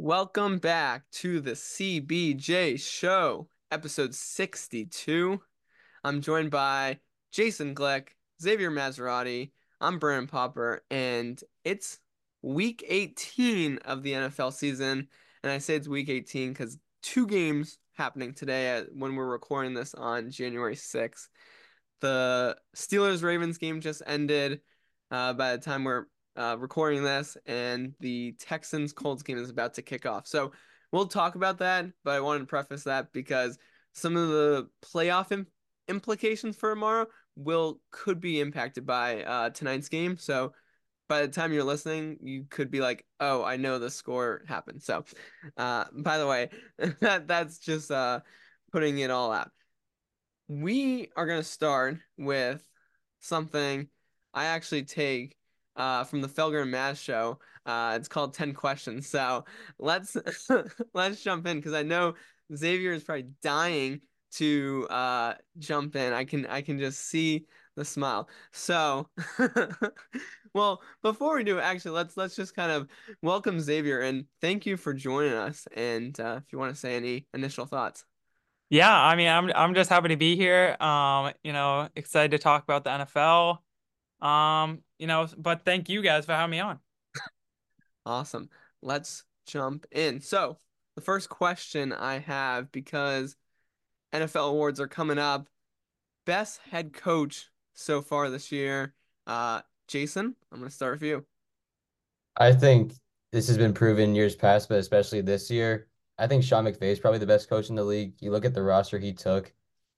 Welcome back to the CBJ Show, episode 62. I'm joined by Jason Glick, Xavier Maserati, I'm Brandon Popper, and it's week 18 of the NFL season. And I say it's week 18 because two games happening today when we're recording this on January 6th. The Steelers Ravens game just ended uh, by the time we're uh, recording this, and the Texans Colts game is about to kick off. So we'll talk about that, but I wanted to preface that because some of the playoff Im- implications for tomorrow will could be impacted by uh, tonight's game. So by the time you're listening, you could be like, "Oh, I know the score happened." So, uh, by the way, that that's just uh, putting it all out. We are gonna start with something I actually take uh, from the Felger and Mazz show. Uh, it's called 10 questions. So let's let's jump in because I know Xavier is probably dying to uh, jump in. I can I can just see the smile. So well, before we do, actually, let's let's just kind of welcome Xavier and thank you for joining us. And uh, if you want to say any initial thoughts. Yeah, I mean, I'm I'm just happy to be here. Um, you know, excited to talk about the NFL. Um, you know, but thank you guys for having me on. Awesome. Let's jump in. So, the first question I have because NFL awards are coming up. Best head coach so far this year. Uh, Jason, I'm going to start with you. I think this has been proven years past, but especially this year. I think Sean McVay is probably the best coach in the league. You look at the roster he took,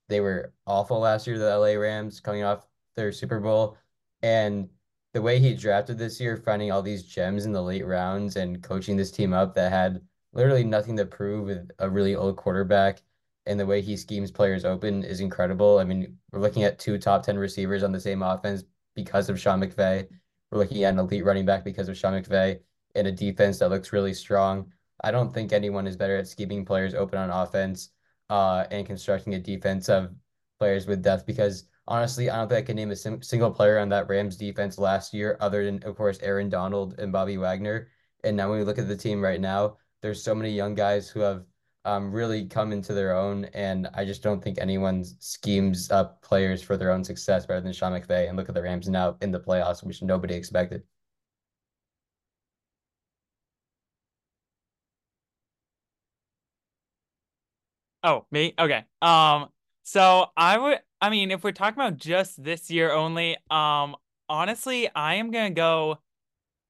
they were awful last year, the LA Rams, coming off their Super Bowl. And the way he drafted this year, finding all these gems in the late rounds and coaching this team up that had literally nothing to prove with a really old quarterback and the way he schemes players open is incredible. I mean, we're looking at two top 10 receivers on the same offense because of Sean McVay. We're looking at an elite running back because of Sean McVay and a defense that looks really strong. I don't think anyone is better at scheming players open on offense uh, and constructing a defense of players with depth because honestly, I don't think I can name a sim- single player on that Rams defense last year other than, of course, Aaron Donald and Bobby Wagner. And now when we look at the team right now, there's so many young guys who have um, really come into their own. And I just don't think anyone schemes up players for their own success better than Sean McVay. And look at the Rams now in the playoffs, which nobody expected. Oh, me? Okay. Um, so I would I mean, if we're talking about just this year only, um, honestly, I am gonna go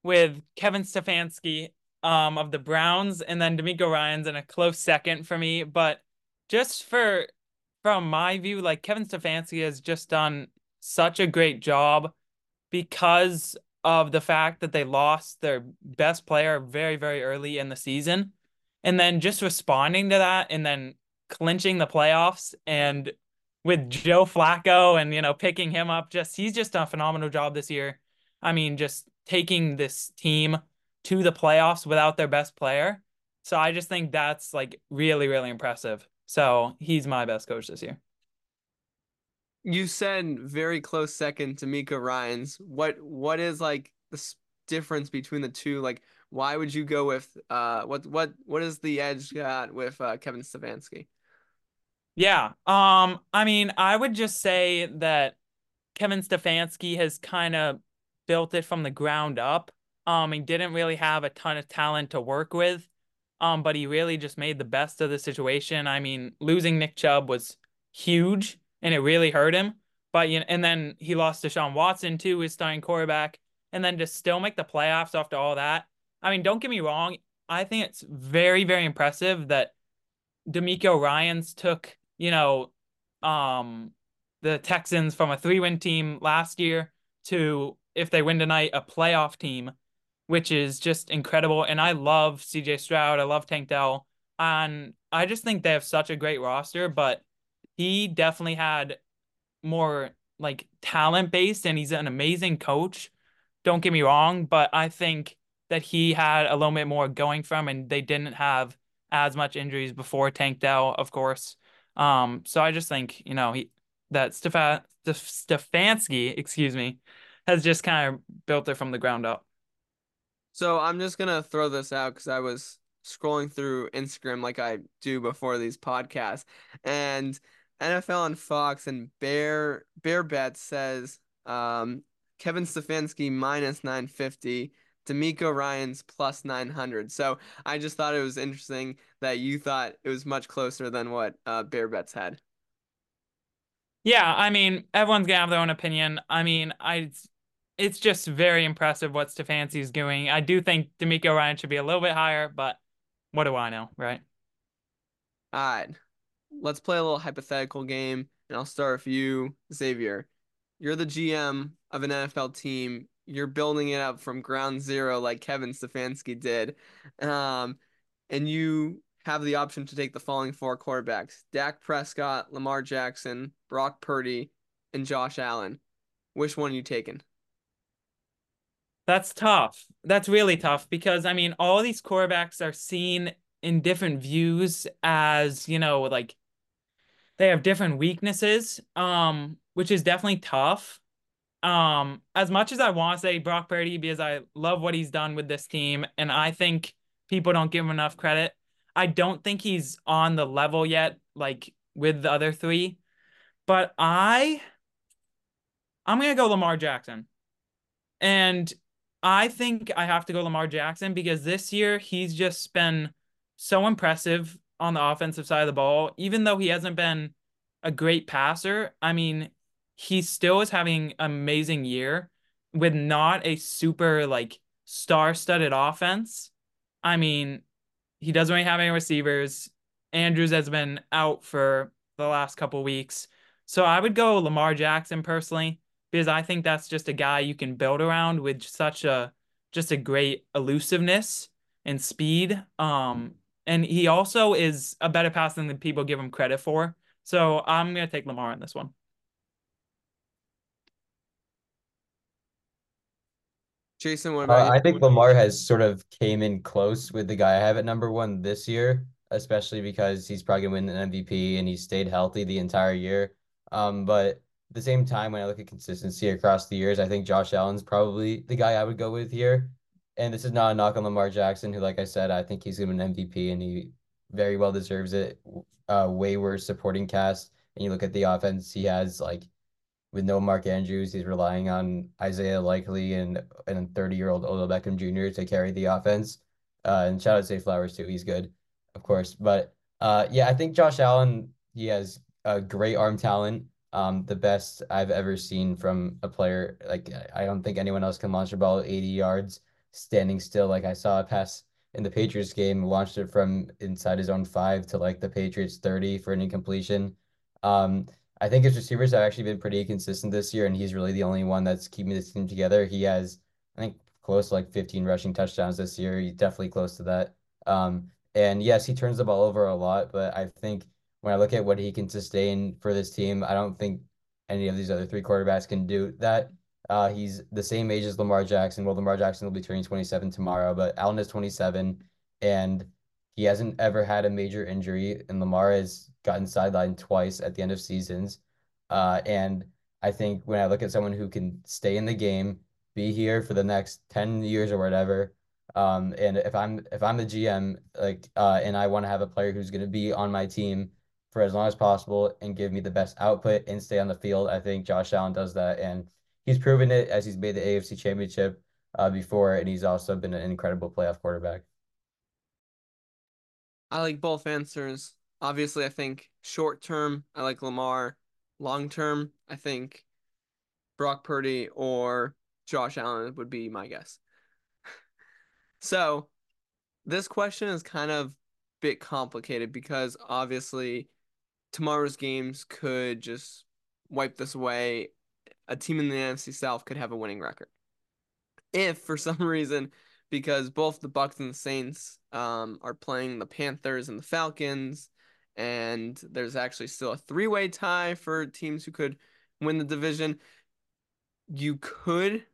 with Kevin Stefanski um of the Browns and then DeMeco Ryans in a close second for me. But just for from my view, like Kevin Stefanski has just done such a great job because of the fact that they lost their best player very, very early in the season. And then just responding to that and then clinching the playoffs and with Joe Flacco and you know picking him up just he's just done a phenomenal job this year. I mean just taking this team to the playoffs without their best player. So I just think that's like really really impressive. So he's my best coach this year. You said very close second to Mika Ryans. What what is like the difference between the two? Like why would you go with uh what what what is the edge got with uh, Kevin Stefanski? Yeah. Um, I mean, I would just say that Kevin Stefanski has kind of built it from the ground up. Um, he didn't really have a ton of talent to work with. Um, but he really just made the best of the situation. I mean, losing Nick Chubb was huge and it really hurt him. But you know, and then he lost to Sean Watson too, his starting quarterback, and then to still make the playoffs after all that. I mean, don't get me wrong. I think it's very, very impressive that DeMeco Ryans took you know, um, the Texans from a three win team last year to, if they win tonight, a playoff team, which is just incredible. And I love CJ Stroud. I love Tank Dell. And I just think they have such a great roster, but he definitely had more like talent based and he's an amazing coach. Don't get me wrong, but I think that he had a little bit more going from and they didn't have as much injuries before Tank Dell, of course. Um, so I just think, you know, he that Stefan Stefanski, excuse me, has just kind of built it from the ground up. So I'm just gonna throw this out because I was scrolling through Instagram like I do before these podcasts, and NFL on Fox and Bear Bear Bet says um, Kevin Stefanski minus 950, DeMeco Ryans plus 900. So I just thought it was interesting that you thought it was much closer than what uh, Bear Bets had. Yeah, I mean, everyone's gonna have their own opinion. I mean, I it's just very impressive what Stefanski's doing. I do think DeMeco Ryan should be a little bit higher, but what do I know, right? All right. Let's play a little hypothetical game, and I'll start with you, Xavier. You're the GM of an NFL team. You're building it up from ground zero like Kevin Stefanski did. Um, and you have the option to take the following four quarterbacks Dak Prescott, Lamar Jackson, Brock Purdy, and Josh Allen. Which one are you taking? That's tough. That's really tough because I mean, all these quarterbacks are seen in different views as, you know, like they have different weaknesses, um, which is definitely tough. Um, as much as I want to say Brock Purdy because I love what he's done with this team, and I think people don't give him enough credit. I don't think he's on the level yet, like with the other three. But I I'm gonna go Lamar Jackson. And I think I have to go Lamar Jackson because this year he's just been so impressive on the offensive side of the ball. Even though he hasn't been a great passer, I mean, he still is having an amazing year with not a super like star-studded offense. I mean, he doesn't really have any receivers. Andrews has been out for the last couple weeks. So I would go Lamar Jackson personally because I think that's just a guy you can build around with such a just a great elusiveness and speed. Um, and he also is a better passer than the people give him credit for. So I'm gonna take Lamar in this one. Jason, what about Uh? I think Lamar has sort of came in close with the guy I have at number one this year, especially because he's probably gonna win an MVP and he stayed healthy the entire year. Um, but at the same time, when I look at consistency across the years, I think Josh Allen's probably the guy I would go with here. And this is not a knock on Lamar Jackson, who, like I said, I think he's gonna win an MVP and he very well deserves it. Uh, way worse supporting cast. And you look at the offense he has, like with no Mark Andrews, he's relying on Isaiah Likely and and 30 year old Odell Beckham Jr. to carry the offense. Uh, and shout out to Flowers too. He's good, of course. But uh, yeah, I think Josh Allen, he has a great arm talent. Um, the best I've ever seen from a player. Like I don't think anyone else can launch a ball 80 yards standing still. Like I saw a pass in the Patriots game, launched it from inside his own five to like the Patriots 30 for an incompletion. Um, I think his receivers have actually been pretty consistent this year, and he's really the only one that's keeping this team together. He has, I think, close to like 15 rushing touchdowns this year. He's definitely close to that. Um, and yes, he turns the ball over a lot, but I think when I look at what he can sustain for this team, I don't think any of these other three quarterbacks can do that. Uh, he's the same age as Lamar Jackson. Well, Lamar Jackson will be turning 27 tomorrow, but Allen is 27, and he hasn't ever had a major injury, and Lamar has gotten sidelined twice at the end of seasons. Uh, and I think when I look at someone who can stay in the game, be here for the next 10 years or whatever, um, and if I'm if I'm the GM, like, uh, and I want to have a player who's going to be on my team for as long as possible and give me the best output and stay on the field, I think Josh Allen does that, and he's proven it as he's made the AFC Championship uh, before, and he's also been an incredible playoff quarterback. I like both answers. Obviously, I think short term, I like Lamar. Long term, I think Brock Purdy or Josh Allen would be my guess. So, this question is kind of a bit complicated because obviously tomorrow's games could just wipe this away. A team in the NFC South could have a winning record. If for some reason, because both the Bucs and the Saints um, are playing the Panthers and the Falcons, and there's actually still a three-way tie for teams who could win the division. You could,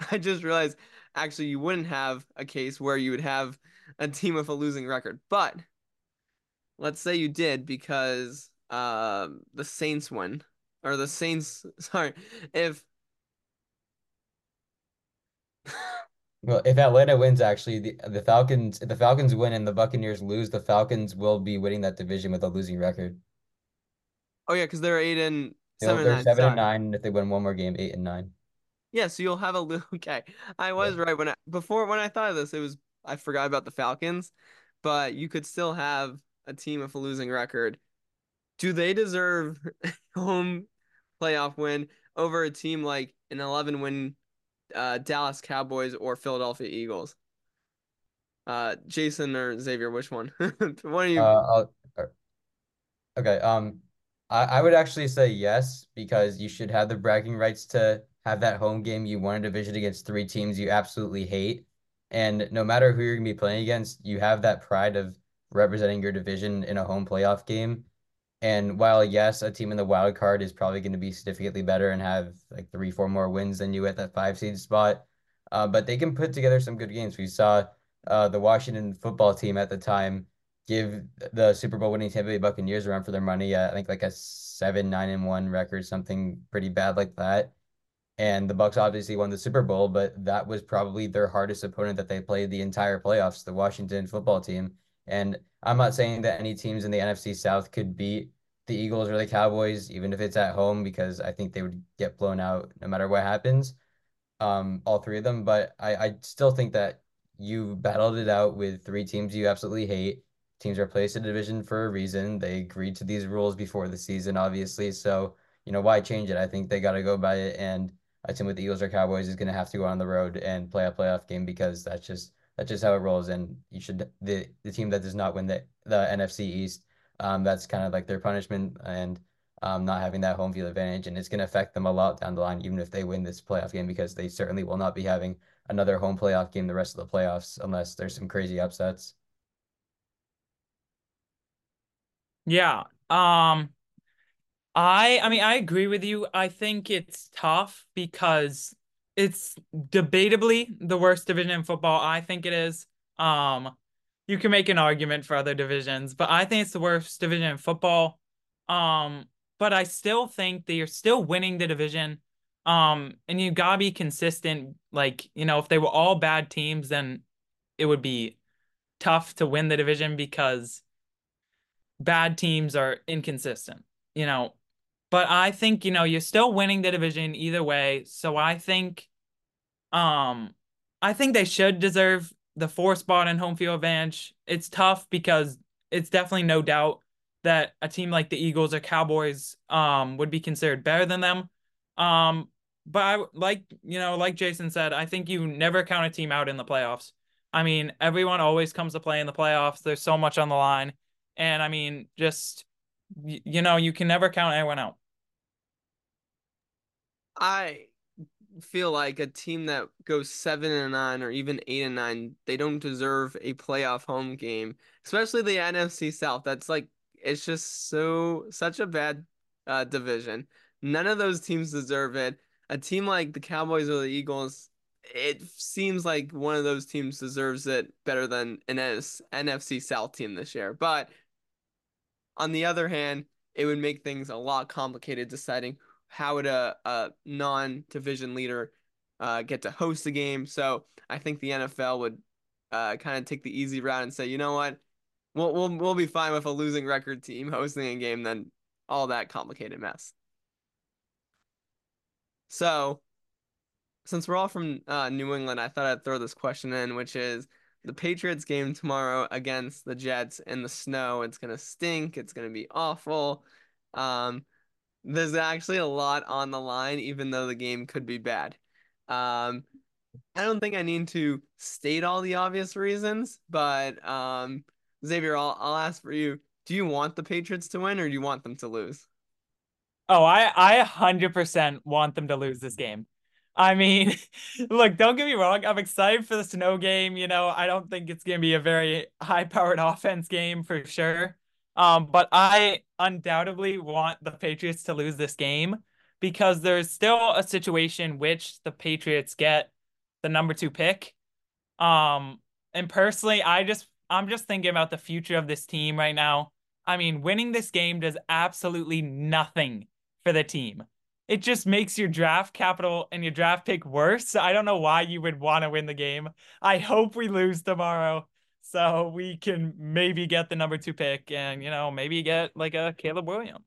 I just realized, actually, you wouldn't have a case where you would have a team with a losing record, but let's say you did because uh, the Saints win, or the Saints, sorry, if Well, if Atlanta wins, actually, the the Falcons, if the Falcons win and the Buccaneers lose, the Falcons will be winning that division with a losing record. Oh yeah, because they're eight and seven and they're nine. seven and nine, and if they win one more game, eight and nine. Yeah, so you'll have a little. Okay, I was right when I before when I thought of this, it was I forgot about the Falcons, but you could still have a team with a losing record. Do they deserve home playoff win over a team like an 11 win uh, Dallas Cowboys or Philadelphia Eagles? Uh, Jason or Xavier, which one? One of you. Uh, uh, okay. Um, I, I would actually say yes because you should have the bragging rights to have that home game. You won a division against three teams you absolutely hate, and no matter who you're gonna be playing against, you have that pride of representing your division in a home playoff game. And while yes, a team in the wild card is probably going to be significantly better and have like three, four more wins than you at that five seed spot, uh, but they can put together some good games. We saw uh, the Washington football team at the time give the Super Bowl winning Tampa Bay Buccaneers a run for their money. Uh, I think like a seven, nine, and one record, something pretty bad like that. And the Bucs obviously won the Super Bowl, but that was probably their hardest opponent that they played the entire playoffs, the Washington football team. And I'm not saying that any teams in the NFC South could beat the Eagles or the Cowboys, even if it's at home, because I think they would get blown out no matter what happens. Um, all three of them, but I, I still think that you battled it out with three teams you absolutely hate. Teams are placed in a division for a reason. They agreed to these rules before the season, obviously. So, you know, why change it? I think they got to go by it. And a team with the Eagles or Cowboys is going to have to go on the road and play a playoff game because that's just that's just how it rolls. And you should the the team that does not win the the NFC East, um, that's kind of like their punishment and um, not having that home field advantage, and it's going to affect them a lot down the line, even if they win this playoff game, because they certainly will not be having another home playoff game the rest of the playoffs unless there's some crazy upsets. Yeah. Um, I I mean I agree with you. I think it's tough because it's debatably the worst division in football. I think it is. Um, you can make an argument for other divisions, but I think it's the worst division in football. Um, but I still think that you're still winning the division. Um, and you gotta be consistent. Like, you know, if they were all bad teams, then it would be tough to win the division because bad teams are inconsistent, you know. But I think, you know, you're still winning the division either way. So I think um I think they should deserve the four spot and home field advantage. It's tough because it's definitely no doubt that a team like the Eagles or Cowboys um would be considered better than them. Um but I like, you know, like Jason said, I think you never count a team out in the playoffs. I mean, everyone always comes to play in the playoffs. There's so much on the line. And I mean, just you know, you can never count anyone out. I feel like a team that goes seven and nine or even eight and nine, they don't deserve a playoff home game, especially the NFC South. That's like it's just so such a bad uh, division. None of those teams deserve it. A team like the Cowboys or the Eagles, it seems like one of those teams deserves it better than an NFC South team this year. But on the other hand, it would make things a lot complicated deciding how would a, a non-division leader uh, get to host the game. So I think the NFL would uh, kind of take the easy route and say, you know what, we'll we'll we'll be fine with a losing record team hosting a game than all that complicated mess. So since we're all from uh, New England, I thought I'd throw this question in, which is the Patriots game tomorrow against the Jets in the snow. It's gonna stink. It's gonna be awful. Um, there's actually a lot on the line, even though the game could be bad. Um, I don't think I need to state all the obvious reasons, but um, Xavier, I'll I'll ask for you. Do you want the Patriots to win or do you want them to lose? Oh, I I 100% want them to lose this game. I mean, look, don't get me wrong. I'm excited for the snow game. You know, I don't think it's going to be a very high-powered offense game for sure. Um, but I undoubtedly want the Patriots to lose this game because there's still a situation which the Patriots get the number two pick. Um, and personally, I just I'm just thinking about the future of this team right now. I mean, winning this game does absolutely nothing for the team. it just makes your draft capital and your draft pick worse. So I don't know why you would want to win the game. I hope we lose tomorrow so we can maybe get the number two pick and, you know, maybe get like a Caleb Williams.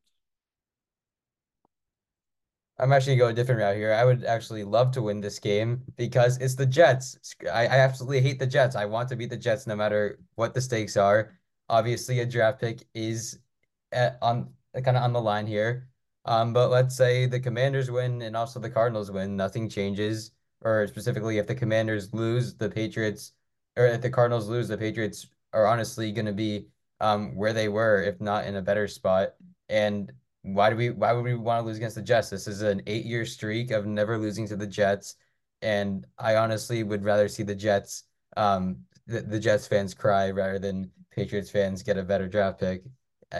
I'm actually going a different route here. I would actually love to win this game because it's the Jets. I, I absolutely hate the Jets. I want to beat the Jets no matter what the stakes are. Obviously, a draft pick is at, on kind of on the line here. Um, but let's say the Commanders win and also the Cardinals win, nothing changes. Or specifically, if the Commanders lose, the Patriots, or if the Cardinals lose, the Patriots are honestly going to be um, where they were, if not in a better spot. And why do we? Why would we want to lose against the Jets? This is an eight-year streak of never losing to the Jets, and I honestly would rather see the Jets, um, the, the Jets fans cry rather than Patriots fans get a better draft pick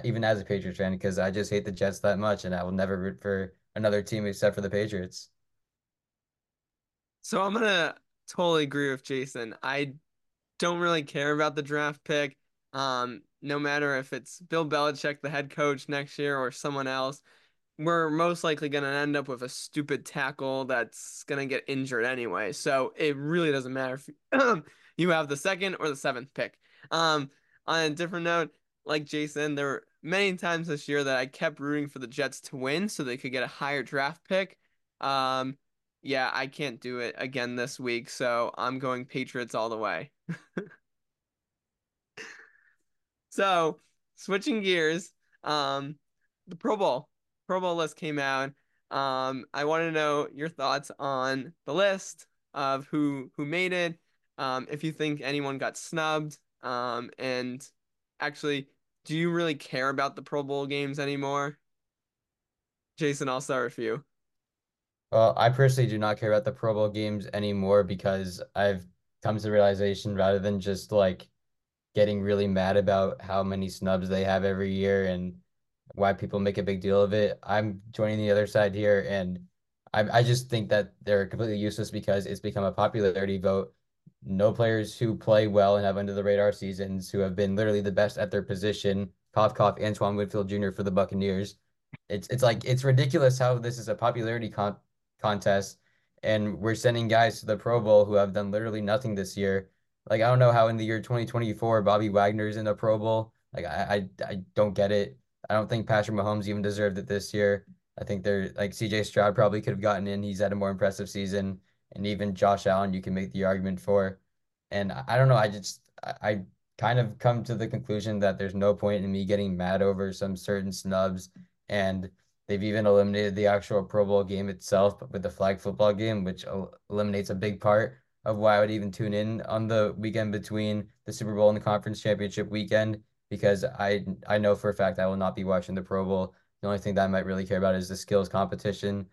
even as a Patriots fan, because I just hate the Jets that much, and I will never root for another team except for the Patriots. So I'm gonna totally agree with Jason. I don't really care about the draft pick. Um, no matter if it's Bill Belichick, the head coach next year, or someone else, we're most likely going to end up with a stupid tackle that's going to get injured anyway. So it really doesn't matter if you have the second or the seventh pick. Um, on a different note, like Jason, there were many times this year that I kept rooting for the Jets to win so they could get a higher draft pick. Um, yeah, I can't do it again this week, so I'm going Patriots all the way. so, switching gears, um, the Pro Bowl, Pro Bowl list came out. Um, I want to know your thoughts on the list of who who made it. Um, if you think anyone got snubbed, um, and actually do you really care about the Pro Bowl games anymore? Jason, I'll start with you. Well, I personally do not care about the Pro Bowl games anymore because I've come to realization rather than just like getting really mad about how many snubs they have every year and why people make a big deal of it, I'm joining the other side here and I I just think that they're completely useless because it's become a popularity vote no players who play well and have under the radar seasons who have been literally the best at their position. Cough, cough, Antoine Winfield Jr. for the Buccaneers. It's it's like it's ridiculous how this is a popularity con contest, and we're sending guys to the Pro Bowl who have done literally nothing this year. Like I don't know how in the year 2024 Bobby Wagner's in the Pro Bowl. Like I I, I don't get it. I don't think Patrick Mahomes even deserved it this year. I think they're like CJ Stroud probably could have gotten in. He's had a more impressive season and even Josh Allen, you can make the argument for. And I don't know, I just I kind of come to the conclusion that there's no point in me getting mad over some certain snubs, and they've even eliminated the actual Pro Bowl game itself with the flag football game, which eliminates a big part of why I would even tune in on the weekend between the Super Bowl and the conference championship weekend because I I know for a fact I will not be watching the Pro Bowl. The only thing that I might really care about is the skills competition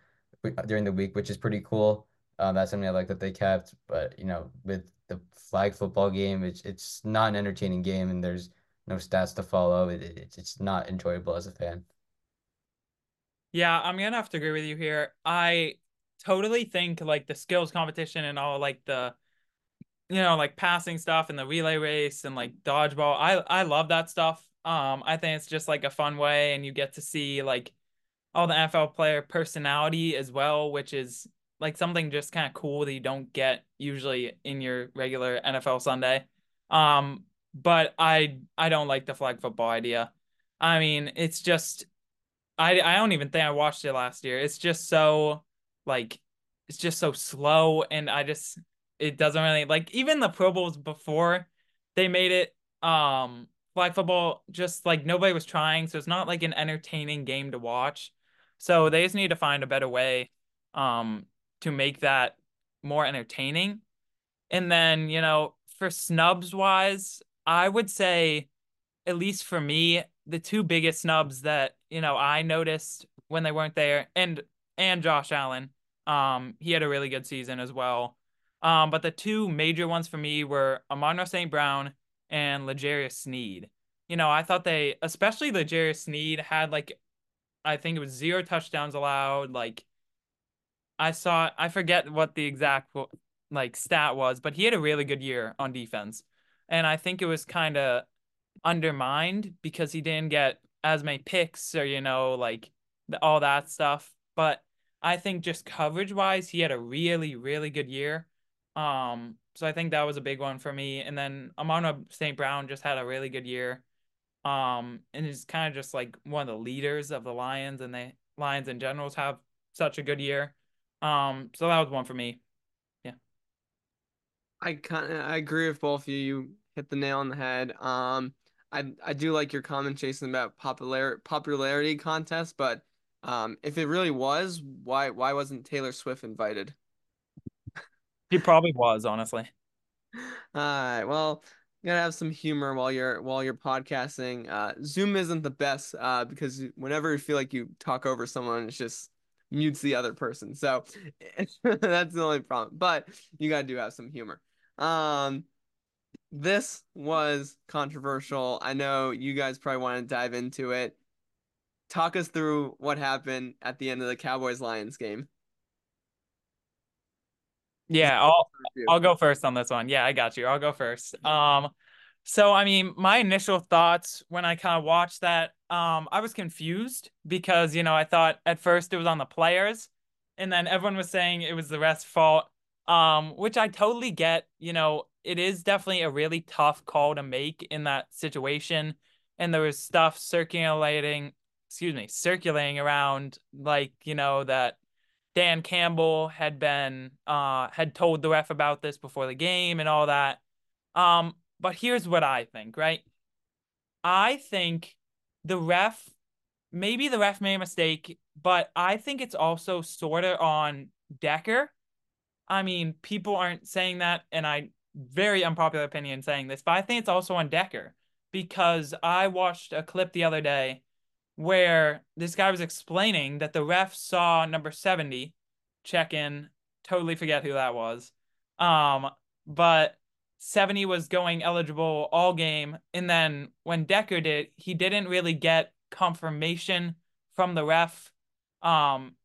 during the week, which is pretty cool. Um, that's something I like that they kept. But you know, with the flag football game, it's it's not an entertaining game, and there's no stats to follow. It, it it's not enjoyable as a fan. Yeah, I'm gonna have to agree with you here. I totally think like the skills competition and all like the you know like passing stuff and the relay race and like dodgeball. I I love that stuff. Um, I think it's just like a fun way, and you get to see like all the NFL player personality as well, which is like something just kind of cool that you don't get usually in your regular NFL Sunday. Um, but I I don't like the flag football idea. I mean, it's just I I don't even think I watched it last year. It's just so like it's just so slow and I just it doesn't really like even the Pro Bowls before they made it um flag football just like nobody was trying so it's not like an entertaining game to watch. So they just need to find a better way um to make that more entertaining. And then, you know, for snubs wise, I would say, at least for me, the two biggest snubs that, you know, I noticed when they weren't there and and Josh Allen. Um, he had a really good season as well. Um, but the two major ones for me were Amon St. Brown and L'Jarius Sneed. You know, I thought they, especially L'Jarius Sneed, had like, I think it was zero touchdowns allowed, like I saw I forget what the exact like stat was, but he had a really good year on defense. And I think it was kind of undermined because he didn't get as many picks or you know like all that stuff. But I think just coverage wise, he had a really, really good year. Um, so I think that was a big one for me. And then Amon St. Brown just had a really good year. Um, and he's kind of just like one of the leaders of the Lions, and the Lions in general have such a good year. Um, so that was one for me. Yeah. I kind I agree with both of you. You hit the nail on the head. Um, I I do like your comment, Jason, about popular popularity contest, but um, if it really was, why why wasn't Taylor Swift invited? He probably was, honestly. All right. Well, you gotta have some humor while you're while you're podcasting. Uh, Zoom isn't the best uh, because whenever you feel like you talk over someone, it's just mutes the other person. So that's the only problem. But you gotta do have some humor. Um, this was controversial. I know you guys probably want to dive into it. Talk us through what happened at the end of the Cowboys Lions game. Yeah, I'll I'll go first on this one. Yeah, I got you. I'll go first. Um, so I mean, my initial thoughts when I kind of watched that, um, I was confused because you know I thought at first it was on the players, and then everyone was saying it was the refs' fault. Um, which I totally get. You know, it is definitely a really tough call to make in that situation, and there was stuff circulating, excuse me, circulating around like you know that Dan Campbell had been uh had told the ref about this before the game and all that. Um, but here's what I think, right? I think the ref maybe the ref made a mistake, but I think it's also sort of on Decker. I mean, people aren't saying that, and I very unpopular opinion saying this, but I think it's also on Decker because I watched a clip the other day where this guy was explaining that the ref saw number 70 check in, totally forget who that was. Um, but 70 was going eligible all game. And then when Decker did, he didn't really get confirmation from the ref, um,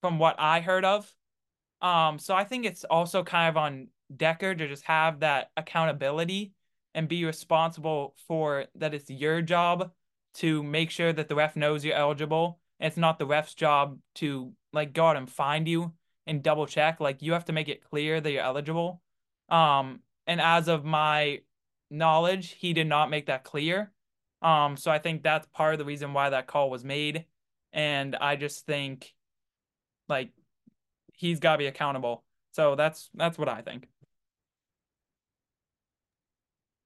from what I heard of. Um, so I think it's also kind of on Decker to just have that accountability and be responsible for that it's your job to make sure that the ref knows you're eligible. It's not the ref's job to like go out and find you and double check. Like you have to make it clear that you're eligible. Um, and as of my knowledge, he did not make that clear. Um, so I think that's part of the reason why that call was made. And I just think like he's got to be accountable. So that's that's what I think.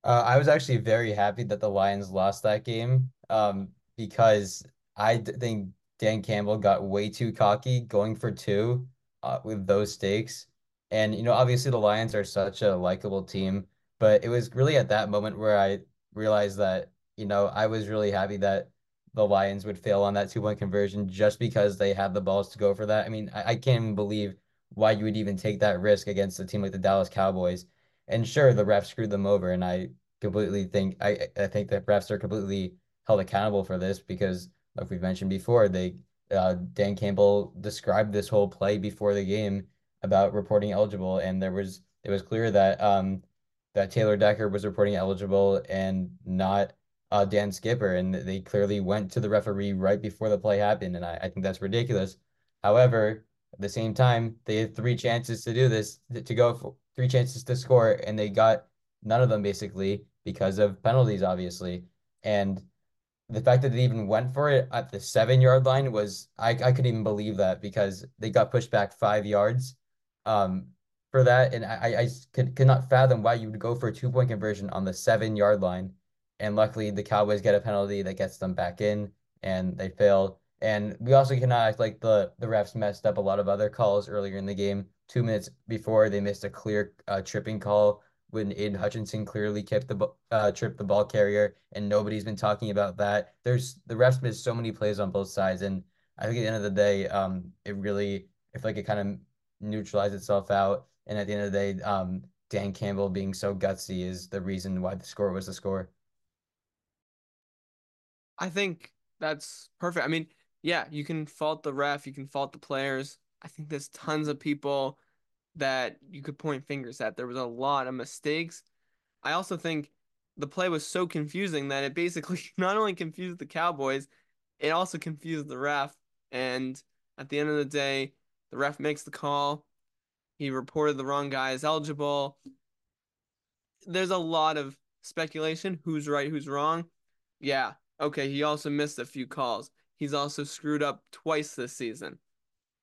Uh, I was actually very happy that the Lions lost that game um, because I think Dan Campbell got way too cocky going for two uh, with those stakes. And, you know, obviously the Lions are such a likable team, but it was really at that moment where I realized that, you know, I was really happy that the Lions would fail on that two point conversion just because they have the balls to go for that. I mean, I, I can't even believe why you would even take that risk against a team like the Dallas Cowboys. And sure, the refs screwed them over, and I completely think I I think that refs are completely held accountable for this because, like we've mentioned before, they uh, Dan Campbell described this whole play before the game about reporting eligible, and there was it was clear that um that Taylor Decker was reporting eligible and not uh, Dan Skipper, and they clearly went to the referee right before the play happened, and I, I think that's ridiculous. However, at the same time, they had three chances to do this to go for three chances to score, and they got none of them basically because of penalties, obviously. And the fact that they even went for it at the seven yard line was I, I couldn't even believe that because they got pushed back five yards um, for that. And I, I could, could not fathom why you would go for a two point conversion on the seven yard line. And luckily, the Cowboys get a penalty that gets them back in and they fail. And we also cannot act like the, the refs messed up a lot of other calls earlier in the game. Two minutes before, they missed a clear uh, tripping call when Aidan Hutchinson clearly kept the uh, tripped the ball carrier, and nobody's been talking about that. There's the refs missed so many plays on both sides, and I think at the end of the day, um, it really, if like it kind of neutralized itself out, and at the end of the day, um, Dan Campbell being so gutsy is the reason why the score was the score. I think that's perfect. I mean, yeah, you can fault the ref, you can fault the players. I think there's tons of people that you could point fingers at. There was a lot of mistakes. I also think the play was so confusing that it basically not only confused the Cowboys, it also confused the ref. And at the end of the day, The ref makes the call. He reported the wrong guy as eligible. There's a lot of speculation who's right, who's wrong. Yeah, okay, he also missed a few calls. He's also screwed up twice this season.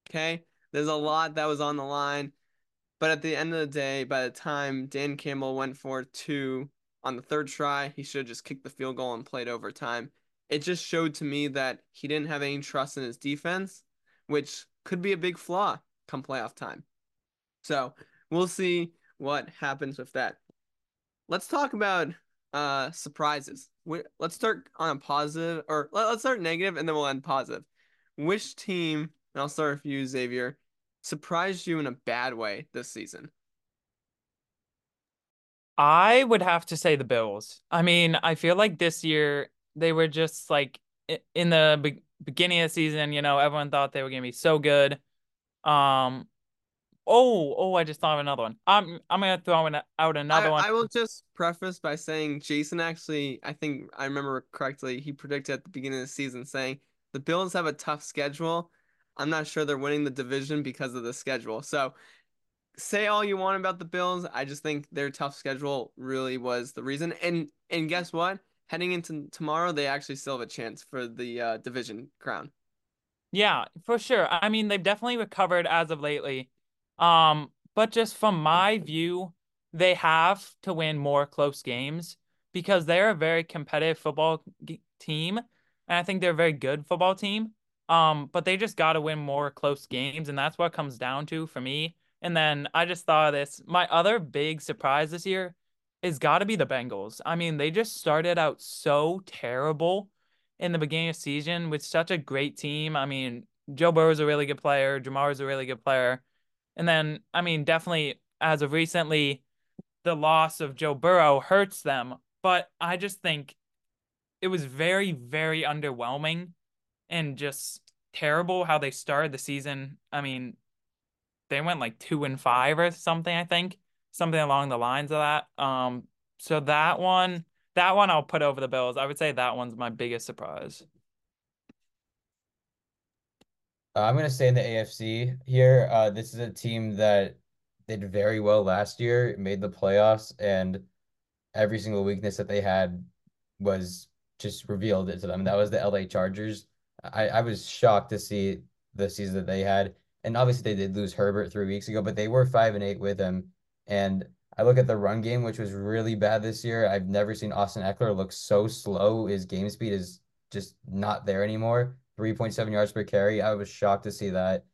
Okay, there's a lot that was on the line. But at the end of the day, by the time Dan Campbell went for two on the third try, he should have just kicked the field goal and played overtime. It just showed to me that he didn't have any trust in his defense, which could be a big flaw come playoff time. So we'll see what happens with that. Let's talk about uh surprises. We, let's start on a positive, or let, us start negative, and then we'll end positive. Which team? And I'll start with you, Xavier surprised you in a bad way this season? I would have to say the Bills. I mean, I feel like this year they were just like in the be- beginning of the season, you know, everyone thought they were going to be so good. Um Oh, oh, I just thought of another one. I'm I'm going to throw in, out another I, one. I will just preface by saying Jason actually, I think I remember correctly, he predicted at the beginning of the season saying the Bills have a tough schedule I'm not sure they're winning the division because of the schedule. So say all you want about the Bills. I just think their tough schedule really was the reason. And and guess what? Heading into tomorrow, they actually still have a chance for the uh, division crown. Yeah, for sure. I mean, they've definitely recovered as of lately. Um, but just from my view, they have to win more close games because they're a very competitive football team, and I think they're a very good football team. Um, but they just got to win more close games, and that's what comes down to for me. And then I just thought of this. My other big surprise this year is got to be the Bengals. I mean, they just started out so terrible in the beginning of season with such a great team. I mean, Joe Burrow is a really good player. Ja'Marr is a really good player. And then, I mean, definitely as of recently, the loss of Joe Burrow hurts them. But I just think it was very, very underwhelming and just terrible how they started the season. I mean, they went like two and five or something, I think. Something along the lines of that. Um, so that one, that one I'll put over the Bills. I would say that one's my biggest surprise. Uh, I'm gonna stay in the AFC here. Uh, this is a team that did very well last year, made the playoffs, and every single weakness that they had was just revealed it to them. That was the LA Chargers. I, I was shocked to see the season that they had. And obviously they did lose Herbert three weeks ago, but they were five and eight with him. And I look at the run game, which was really bad this year. I've never seen Austin Ekeler look so slow. His game speed is just not there anymore. 3.7 yards per carry. I was shocked to see that.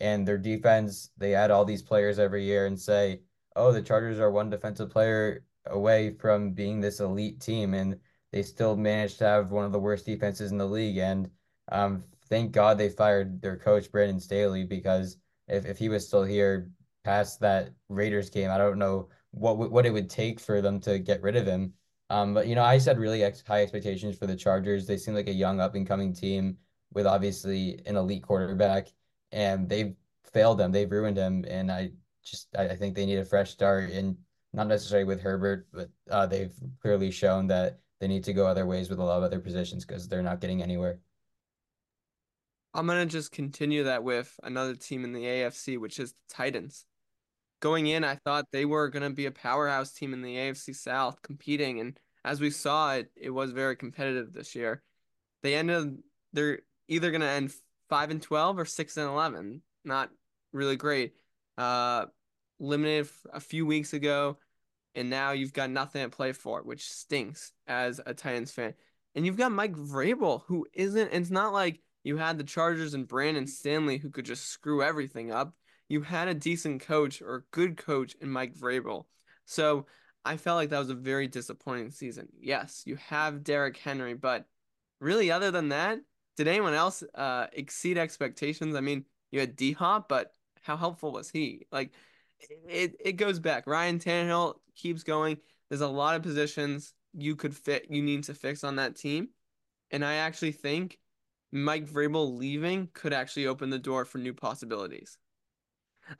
And their defense, they add all these players every year and say, oh, the Chargers are one defensive player away from being this elite team. And they still managed to have one of the worst defenses in the league. And um, thank God they fired their coach Brandon Staley because if, if he was still here past that Raiders game, I don't know what what it would take for them to get rid of him. Um, but you know, I said really ex high expectations for the Chargers. They seem like a young up and coming team with obviously an elite quarterback, and they've failed them. They've ruined him, and I just I, think they need a fresh start, and not necessarily with Herbert, but uh, they've clearly shown that they need to go other ways with a lot of other positions because they're not getting anywhere. I'm gonna just continue that with another team in the AFC, which is the Titans. Going in, I thought they were gonna be a powerhouse team in the AFC South, competing, and as we saw, it it was very competitive this year. They ended they're either gonna end five and twelve or six and eleven. Not really great. Uh, eliminated a few weeks ago, and now you've got nothing to play for, which stinks as a Titans fan. And you've got Mike Vrabel, who isn't. It's not like you had the Chargers and Brandon Staley, who could just screw everything up. You had a decent coach or good coach in Mike Vrabel. So I felt like that was a very disappointing season. Yes, you have Derrick Henry, but really, other than that, did anyone else uh, exceed expectations? I mean, you had D Hop, but how helpful was he? Like, it, it goes back. Ryan Tannehill keeps going. There's a lot of positions you could fit, you need to fix on that team. And I actually think Mike Vrabel leaving could actually open the door for new possibilities.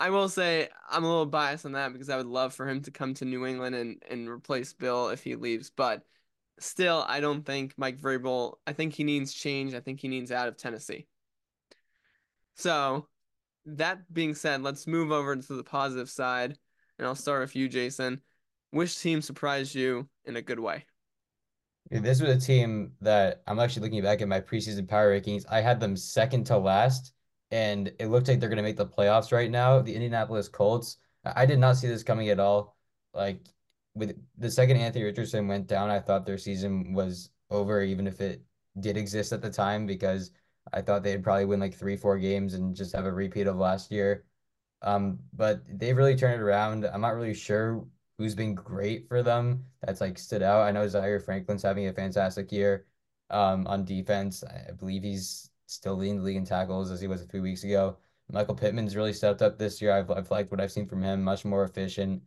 I will say I'm a little biased on that because I would love for him to come to New England and, and replace Bill if he leaves. But still, I don't think Mike Vrabel, I think he needs change. I think he needs out of Tennessee. So that being said, let's move over to the positive side, and I'll start with you, Jason. Which team surprised you in a good way? This was a team that I'm actually looking back at my preseason power rankings. I had them second to last, and it looks like they're going to make the playoffs right now. The Indianapolis Colts. I did not see this coming at all. Like with the second Anthony Richardson went down, I thought their season was over, even if it did exist at the time, because I thought they'd probably win like three, four games and just have a repeat of last year. Um, but they've really turned it around. I'm not really sure who's been great for them that's like stood out. I know Zaire Franklin's having a fantastic year um, on defense. I believe he's still leading the league in tackles as he was a few weeks ago. Michael Pittman's really stepped up this year. I've, I've liked what I've seen from him, much more efficient.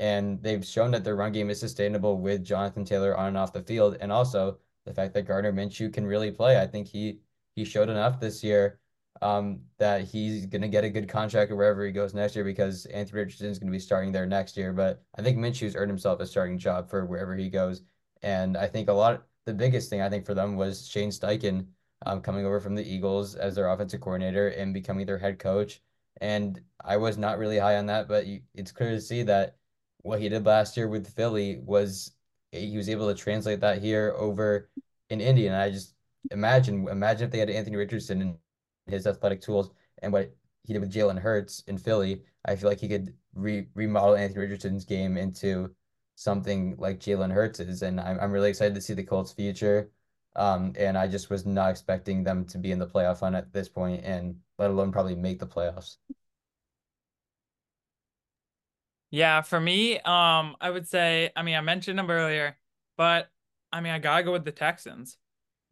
And they've shown that their run game is sustainable with Jonathan Taylor on and off the field. And also the fact that Gardner Minshew can really play. I think he he showed enough this year um, that he's going to get a good contract wherever he goes next year because Anthony Richardson is going to be starting there next year. But I think Minshew's earned himself a starting job for wherever he goes. And I think a lot, the biggest thing I think for them was Shane Steichen um, coming over from the Eagles as their offensive coordinator and becoming their head coach. And I was not really high on that, but it's clear to see that what he did last year with Philly was he was able to translate that here over in Indy. And I just imagine, imagine if they had Anthony Richardson and his athletic tools and what he did with Jalen Hurts in Philly, I feel like he could re- remodel Anthony Richardson's game into something like Jalen Hurts is. And I'm, I'm really excited to see the Colts' future. Um, and I just was not expecting them to be in the playoff hunt at this point and let alone probably make the playoffs. Yeah, for me, um, I would say, I mean, I mentioned them earlier, but I mean, I gotta go with the Texans,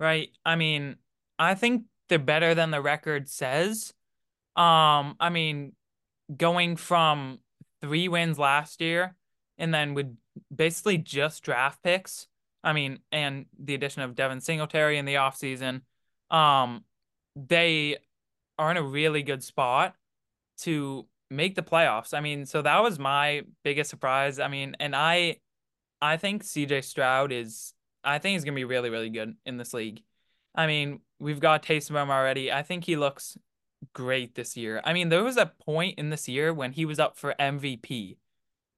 right? I mean, I think they're better than the record says. Um, I mean, going from three wins last year and then with basically just draft picks. I mean, and the addition of Devin Singletary in the offseason, um, they are in a really good spot to make the playoffs. I mean, so that was my biggest surprise. I mean, and I I think CJ Stroud is I think he's gonna be really, really good in this league. I mean, we've got taste of him already. I think he looks great this year. I mean, there was a point in this year when he was up for MVP.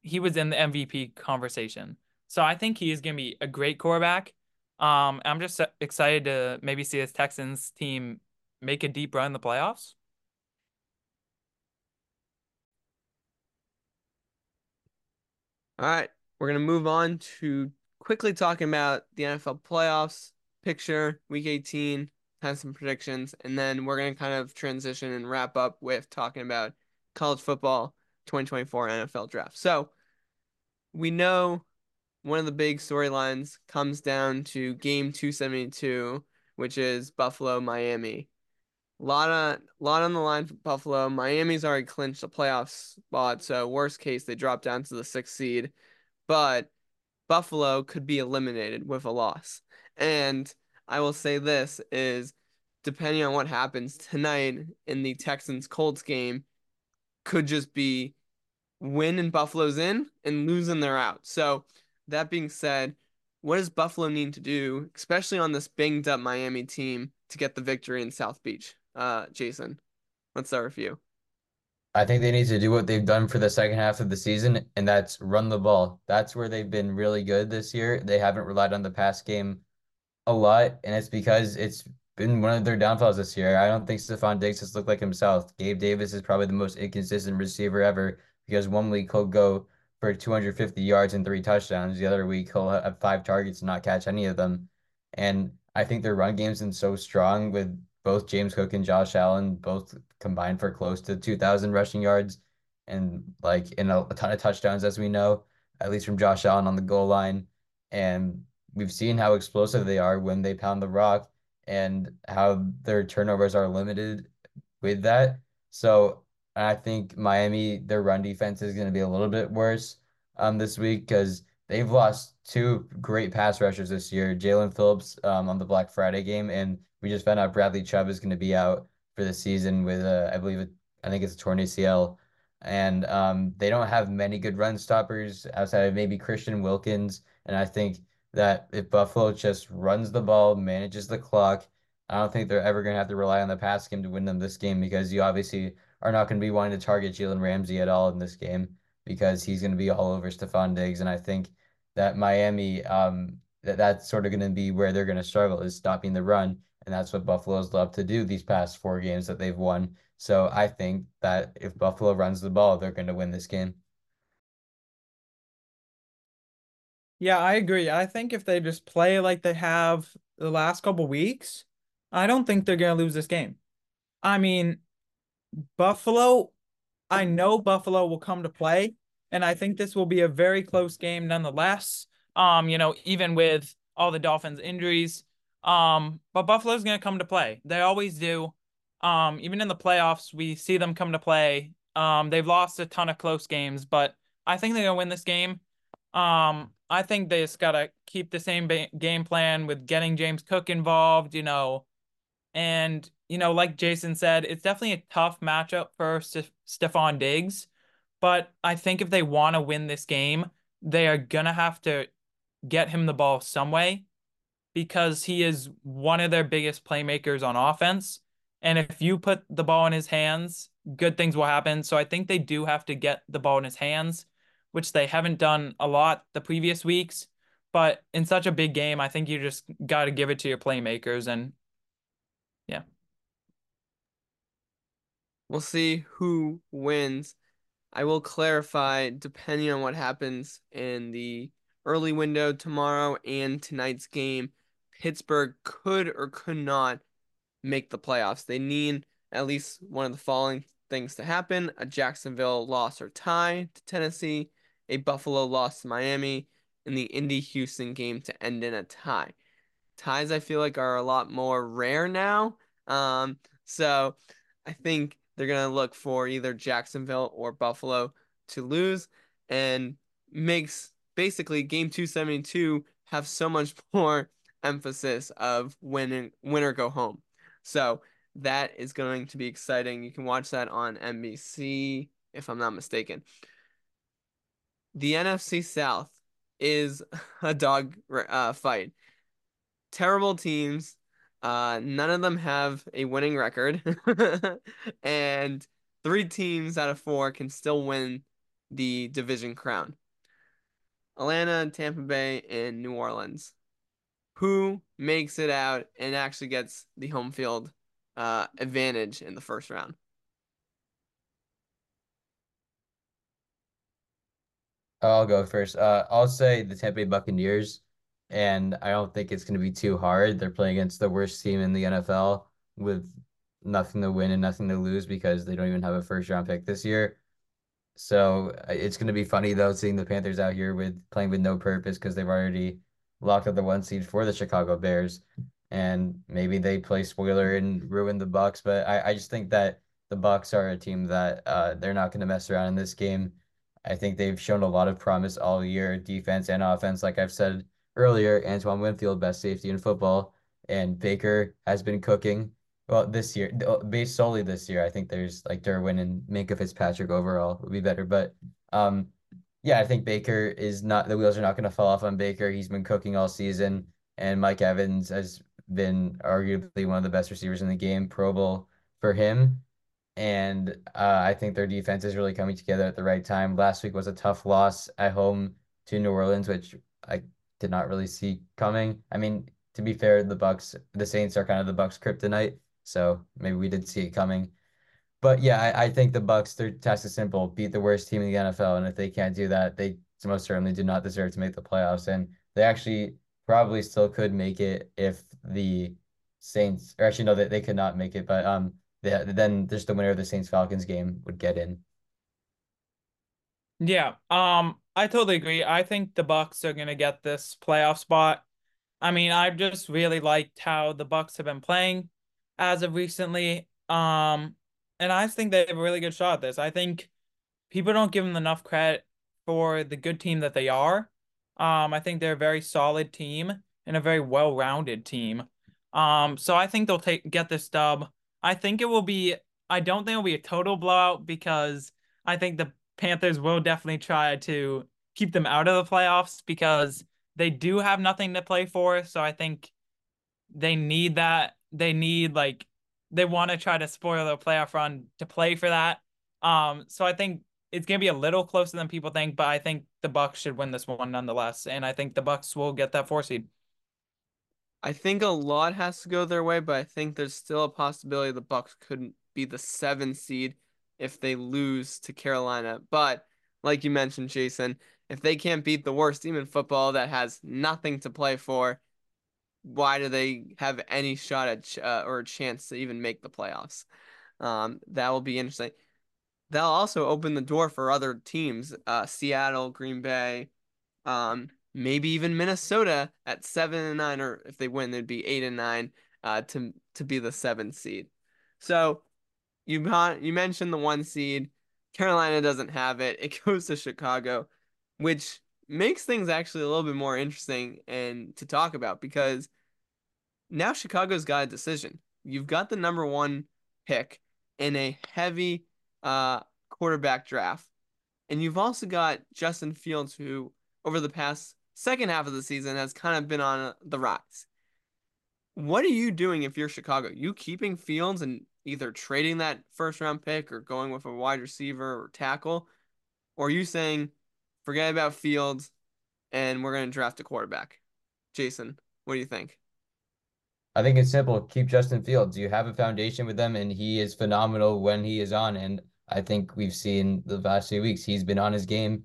He was in the MVP conversation. So I think he is going to be a great quarterback. Um, I'm just excited to maybe see this Texans team make a deep run in the playoffs. All right, we're to move on to quickly talking about the NFL playoffs picture, week 18, have some predictions, and then we're to kind of transition and wrap up with talking about college football 2024 NFL draft. So we know one of the big storylines comes down to game 272, which is Buffalo Miami. Lot of lot on the line for Buffalo. Miami's already clinched a playoff spot, so worst case they drop down to the sixth seed. But Buffalo could be eliminated with a loss. And I will say this is depending on what happens tonight in the Texans Colts game, could just be win and Buffalo's in and losing they're out. So that being said, what does Buffalo need to do, especially on this banged up Miami team, to get the victory in South Beach? Uh, Jason, let's start with you. I think they need to do what they've done for the second half of the season, and that's run the ball. That's where they've been really good this year. They haven't relied on the pass game a lot, and it's because it's been one of their downfalls this year. I don't think Stefon Diggs has looked like himself. Gabe Davis is probably the most inconsistent receiver ever because one week he'll go for 250 yards and three touchdowns. The other week he'll have five targets and not catch any of them. And I think their run game's been so strong with both James Cook and Josh Allen both combined for close to 2,000 rushing yards and like in a, a, ton of touchdowns, as we know, at least from Josh Allen on the goal line. And we've seen how explosive they are when they pound the rock and how their turnovers are limited with that. So I think Miami, their run defense is going to be a little bit worse um, this week because they've lost two great pass rushers this year, Jaelan Phillips um, on the Black Friday game, and we just found out Bradley Chubb is going to be out for the season with, a, I believe, a, I think it's a torn ACL. And um, they don't have many good run stoppers outside of maybe Christian Wilkins. And I think that if Buffalo just runs the ball, manages the clock, I don't think they're ever going to have to rely on the pass game to win them this game because you obviously are not going to be wanting to target Jalen Ramsey at all in this game because he's going to be all over Stefon Diggs. And I think that Miami, um, that that's sort of going to be where they're going to struggle is stopping the run. And that's what Buffalo's love to do these past four games that they've won. So I think that if Buffalo runs the ball, they're going to win this game. Yeah, I agree. I think if they just play like they have the last couple weeks, I don't think they're going to lose this game. I mean, Buffalo, I know Buffalo will come to play, and I think this will be a very close game nonetheless. Um, you know, even with all the Dolphins injuries, um, but Buffalo's going to come to play. They always do. Um, even in the playoffs, we see them come to play. Um, they've lost a ton of close games, but I think they're going to win this game. Um, I think they just got to keep the same ba- game plan with getting James Cook involved, you know, and you know, like Jason said, it's definitely a tough matchup for St- Stefon Diggs. But I think if they want to win this game, they are gonna have to get him the ball some way because he is one of their biggest playmakers on offense. And if you put the ball in his hands, good things will happen. So I think they do have to get the ball in his hands, which they haven't done a lot the previous weeks. But in such a big game, I think you just got to give it to your playmakers and yeah. We'll see who wins. I will clarify depending on what happens in the early window tomorrow and tonight's game. Pittsburgh could or could not make the playoffs. They need at least one of the following things to happen a Jacksonville loss or tie to Tennessee, a Buffalo loss to Miami, and the Indy Houston game to end in a tie. Ties, I feel like, are a lot more rare now. Um, so I think they're going to look for either Jacksonville or Buffalo to lose and makes basically game 272 have so much more emphasis of win win or go home. So that is going to be exciting. You can watch that on NBC if I'm not mistaken. The NFC South is a dog uh, fight. Terrible teams. Uh, none of them have a winning record, and three teams out of four can still win the division crown. Atlanta, Tampa Bay, and New Orleans. Who makes it out and actually gets the home field uh, advantage in the first round? I'll go first. Uh, I'll say the Tampa Bay Buccaneers, and I don't think it's going to be too hard. They're playing against the worst team in the NFL with nothing to win and nothing to lose because they don't even have a first round pick this year. So uh, it's going to be funny though seeing the Panthers out here with playing with no purpose because they've already locked up the one seed for the Chicago Bears, and maybe they play spoiler and ruin the Bucs. But I, I just think that the Bucs are a team that uh, they're not going to mess around in this game. I think they've shown a lot of promise all year, defense and offense. Like I've said earlier, Antoine Winfield, best safety in football, and Baker has been cooking. Well, this year, based solely this year, I think there's like Derwin and Minkah Fitzpatrick overall would be better. But um, yeah, I think Baker is not the wheels are not going to fall off on Baker. He's been cooking all season, and Mike Evans has been arguably one of the best receivers in the game, Pro Bowl for him. And uh, I think their defense is really coming together at the right time. Last week was a tough loss at home to New Orleans, which I did not really see coming. I mean, to be fair, the Bucs, the Saints are kind of the Bucs kryptonite, so maybe we did see it coming. But yeah, I, I think the Bucs, their task is simple: beat the worst team in the NFL, and if they can't do that, they most certainly do not deserve to make the playoffs. And they actually probably still could make it if the Saints, or actually no, they, they could not make it, but um, they, then just the winner of the Saints Falcons game would get in. Yeah, um, I totally agree. I think the Bucs are gonna get this playoff spot. I mean, I've just really liked how the Bucs have been playing as of recently. Um, and I think they have a really good shot at this. I think people don't give them enough credit for the good team that they are. Um, I think they're a very solid team and a very well-rounded team. Um, so I think they'll take get this dub. I think it will be. I don't think it'll be a total blowout because I think the Panthers will definitely try to keep them out of the playoffs because they do have nothing to play for. So I think they need that. They need like they want to try to spoil their playoff run to play for that. Um, so I think it's gonna be a little closer than people think, but I think the Bucs should win this one nonetheless, and I think the Bucs will get that four seed. I think a lot has to go their way, but I think there's still a possibility the Bucs couldn't be the seven seed if they lose to Carolina. But like you mentioned, Jason, if they can't beat the worst team in football that has nothing to play for, why do they have any shot at uh, or a chance to even make the playoffs? Um, that will be interesting. That'll also open the door for other teams, uh, Seattle, Green Bay, um, maybe even Minnesota at seven and nine, or if they win, they'd be eight and nine uh, to to be the seventh seed. So you you mentioned the one seed. Carolina doesn't have it. It goes to Chicago, which makes things actually a little bit more interesting and to talk about because now Chicago's got a decision. You've got the number one pick in a heavy uh, quarterback draft, and you've also got Justin Fields, who over the past second half of the season has kind of been on the rise. What are you doing if you're Chicago? You keeping Fields and either trading that first round pick or going with a wide receiver or tackle? Or you saying, forget about Fields and we're going to draft a quarterback? Jason, what do you think? I think it's simple. Keep Justin Fields. You have a foundation with them, and he is phenomenal when he is on. And I think we've seen the last few weeks he's been on his game.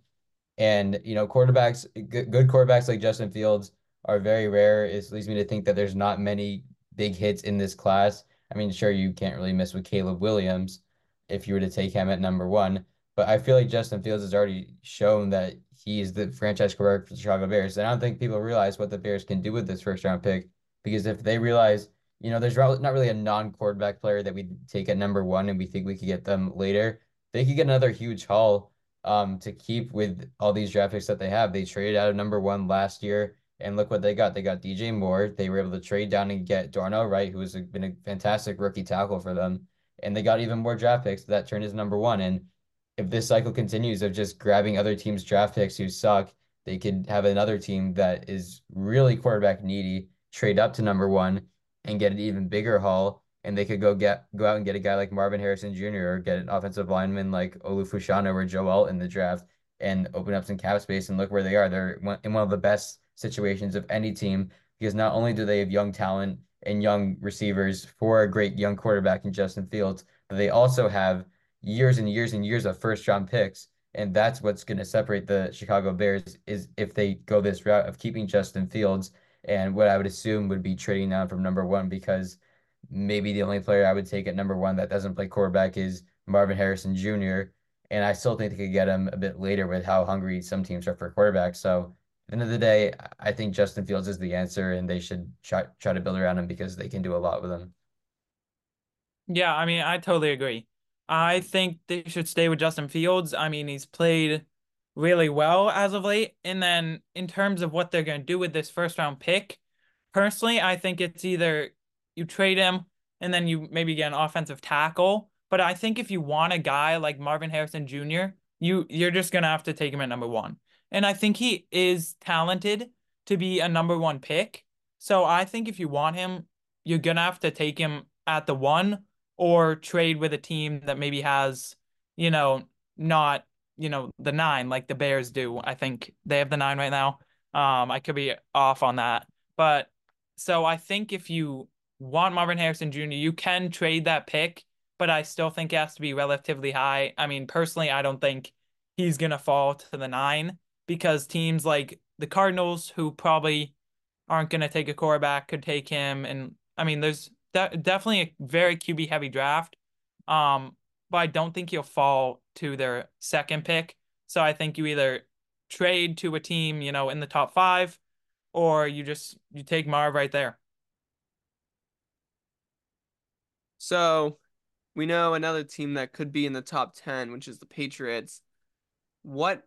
And you know, quarterbacks, good, quarterbacks like Justin Fields are very rare. It leads me to think that there's not many big hits in this class. I mean, sure, you can't really miss with Caleb Williams if you were to take him at number one. But I feel like Justin Fields has already shown that he's the franchise quarterback for the Chicago Bears. And I don't think people realize what the Bears can do with this first round pick because if they realize, you know, there's not really a non quarterback player that we take at number one and we think we could get them later, they could get another huge haul um, to keep with all these draft picks that they have. They traded out of number one last year and look what they got. They got DJ Moore. They were able to trade down and get Darnell Wright, who has been a fantastic rookie tackle for them. And they got even more draft picks that turned his number one. And if this cycle continues of just grabbing other teams' draft picks who suck, they could have another team that is really quarterback needy, trade up to number one and get an even bigger haul. And they could go get go out and get a guy like Marvin Harrison Jr. or get an offensive lineman like Olu Fashanu or Joel in the draft and open up some cap space and look where they are. They're in one of the best situations of any team because not only do they have young talent and young receivers for a great young quarterback in Justin Fields, but they also have years and years and years of first round picks. And that's what's going to separate the Chicago Bears is if they go this route of keeping Justin Fields and what I would assume would be trading down from number one because maybe the only player I would take at number one that doesn't play quarterback is Marvin Harrison Jr. And I still think they could get him a bit later with how hungry some teams are for quarterbacks. So at the end of the day, I think Justin Fields is the answer, and they should try try to build around him because they can do a lot with him. Yeah, I mean, I totally agree. I think they should stay with Justin Fields. I mean, he's played really well as of late. And then in terms of what they're going to do with this first round pick, personally, I think it's either you trade him and then you maybe get an offensive tackle. But I think if you want a guy like Marvin Harrison Jr., you you're just gonna have to take him at number one. And I think he is talented to be a number one pick. So I think if you want him, you're going to have to take him at the one or trade with a team that maybe has, you know, not, you know, the nine like the Bears do. I think they have the nine right now. Um, I could be off on that. But so I think if you want Marvin Harrison Jr., you can trade that pick, but I still think it has to be relatively high. I mean, personally, I don't think he's going to fall to the nine because teams like the Cardinals, who probably aren't going to take a quarterback, could take him. And I mean, there's de- definitely a very QB heavy draft. Um, but I don't think he'll fall to their second pick. So I think you either trade to a team, you know, in the top five, or you just you take Marv right there. So we know another team that could be in the top 10, which is the Patriots. What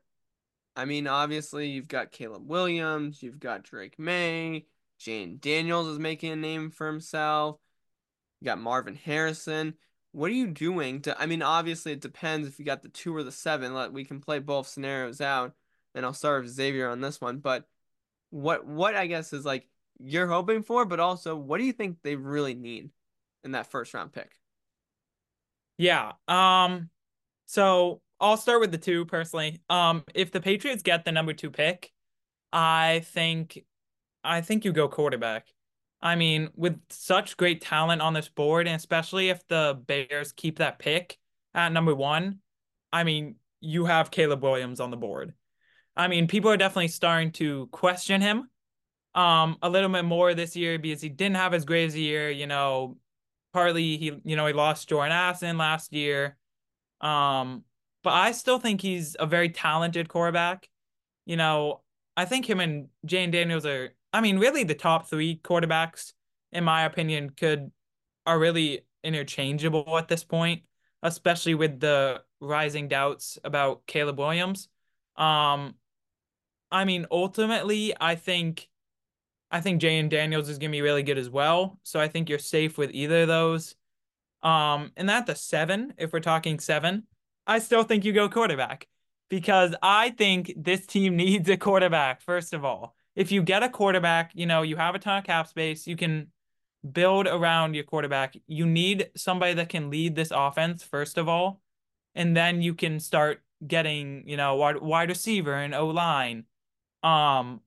I mean, obviously, you've got Caleb Williams, you've got Drake Maye, Jayden Daniels is making a name for himself. You got Marvin Harrison. What are you doing to? I mean, obviously, it depends if you got the two or the seven. Let we can play both scenarios out, and I'll start with Xavier on this one. But what what I guess is like you're hoping for, but also what do you think they really need? in that first round pick. Yeah. Um. So I'll start with the two personally. Um. If the Patriots get the number two pick, I think, I think you go quarterback. I mean, with such great talent on this board, and especially if the Bears keep that pick at number one, I mean, you have Caleb Williams on the board. I mean, people are definitely starting to question him um a little bit more this year because he didn't have as great as a year, you know, partly he you know, he lost Jordan Addison last year. Um, but I still think he's a very talented quarterback. You know, I think him and Jayden Daniels are I mean, really the top three quarterbacks, in my opinion, could are really interchangeable at this point, especially with the rising doubts about Caleb Williams. Um, I mean, ultimately, I think I think Jayden Daniels is gonna be really good as well. So I think you're safe with either of those. Um, and at the seven, if we're talking seven, I still think you go quarterback because I think this team needs a quarterback, first of all if you get a quarterback, you know, you have a ton of cap space, you can build around your quarterback. You need somebody that can lead this offense, first of all, and then you can start getting, you know, wide, wide receiver and O line. Um,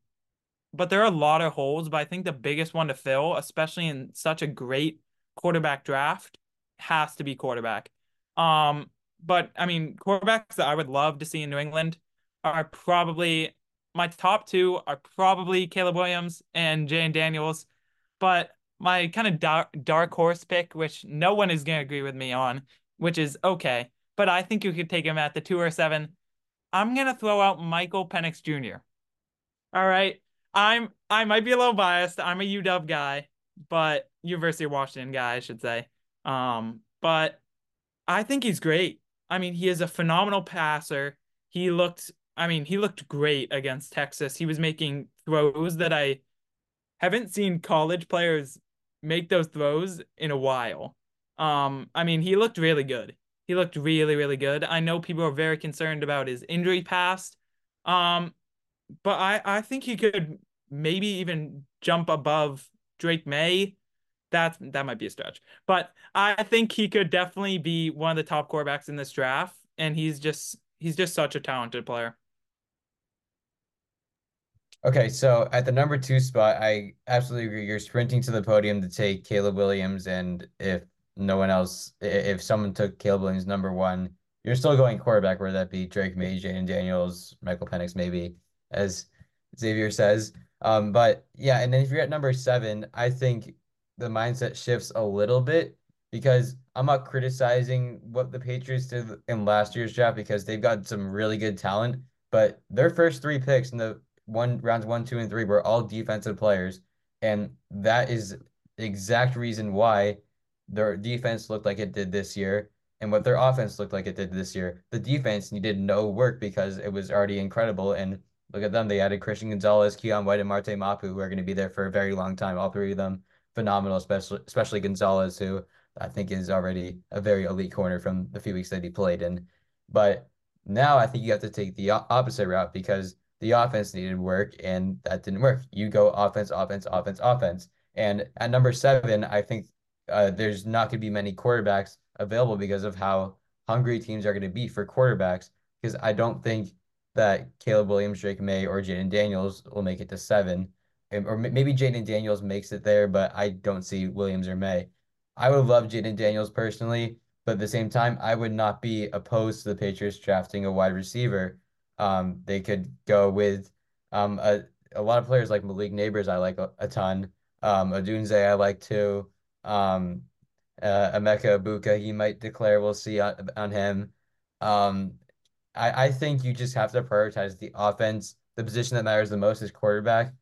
but there are a lot of holes, but I think the biggest one to fill, especially in such a great quarterback draft, has to be quarterback. Um, but I mean, quarterbacks that I would love to see in New England are probably my top two are probably Caleb Williams and Jayden Daniels, but my kind of dark, dark horse pick, which no one is going to agree with me on, which is okay, but I think you could take him at the two or seven. I'm going to throw out Michael Penix Jr. All right. I'm I might be a little biased. I'm a UW guy, but University of Washington guy, I should say. Um, but I think he's great. I mean, he is a phenomenal passer. He looked I mean, he looked great against Texas. He was making throws that I haven't seen college players make those throws in a while. Um, I mean, he looked really good. He looked really, really good. I know people are very concerned about his injury past. Um, but I, I think he could maybe even jump above Drake Maye. That that might be a stretch. But I think he could definitely be one of the top quarterbacks in this draft. And he's just he's just such a talented player. Okay, so at the number two spot, I absolutely agree. You're sprinting to the podium to take Caleb Williams, and if no one else, if someone took Caleb Williams number one, you're still going quarterback, whether that be Drake Maye, Jayden Daniels, Michael Penix, maybe, as Xavier says. Um, but yeah, and then if you're at number seven, I think the mindset shifts a little bit because I'm not criticizing what the Patriots did in last year's draft because they've got some really good talent, but their first three picks in the one rounds one, two, and three were all defensive players, and that is the exact reason why their defense looked like it did this year and what their offense looked like it did this year. The defense needed no work because it was already incredible. And look at them. They added Christian Gonzalez, Keion White, and Marte Mapu, who are going to be there for a very long time. All three of them phenomenal, especially especially Gonzalez, who I think is already a very elite corner from the few weeks that he played in. But now I think you have to take the opposite route because the offense needed work, and that didn't work. You go offense, offense, offense, offense. And at number seven, I think uh, there's not going to be many quarterbacks available because of how hungry teams are going to be for quarterbacks. Because I don't think that Caleb Williams, Drake Maye, or Jayden Daniels will make it to seven. Or maybe Jayden Daniels makes it there, but I don't see Williams or Maye. I would love Jayden Daniels personally, but at the same time, I would not be opposed to the Patriots drafting a wide receiver um, they could go with um, a, a lot of players like Malik Nabers, I like a, a ton. Um, Odunze, I like too. Um, uh, Emeka Egbuka, he might declare. We'll see on, on him. Um, I, I think you just have to prioritize the offense. The position that matters the most is quarterback.